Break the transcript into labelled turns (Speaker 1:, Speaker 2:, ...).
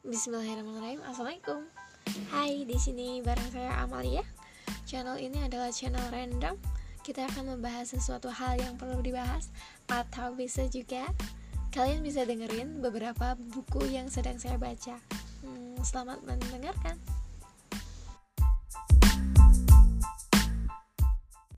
Speaker 1: Bismillahirrahmanirrahim. Assalamualaikum. Hai, di sini bareng saya Amalia. Channel ini adalah channel random. Kita akan membahas sesuatu hal yang perlu dibahas atau bisa juga kalian bisa dengerin beberapa buku yang sedang saya baca. Hmm, selamat mendengarkan.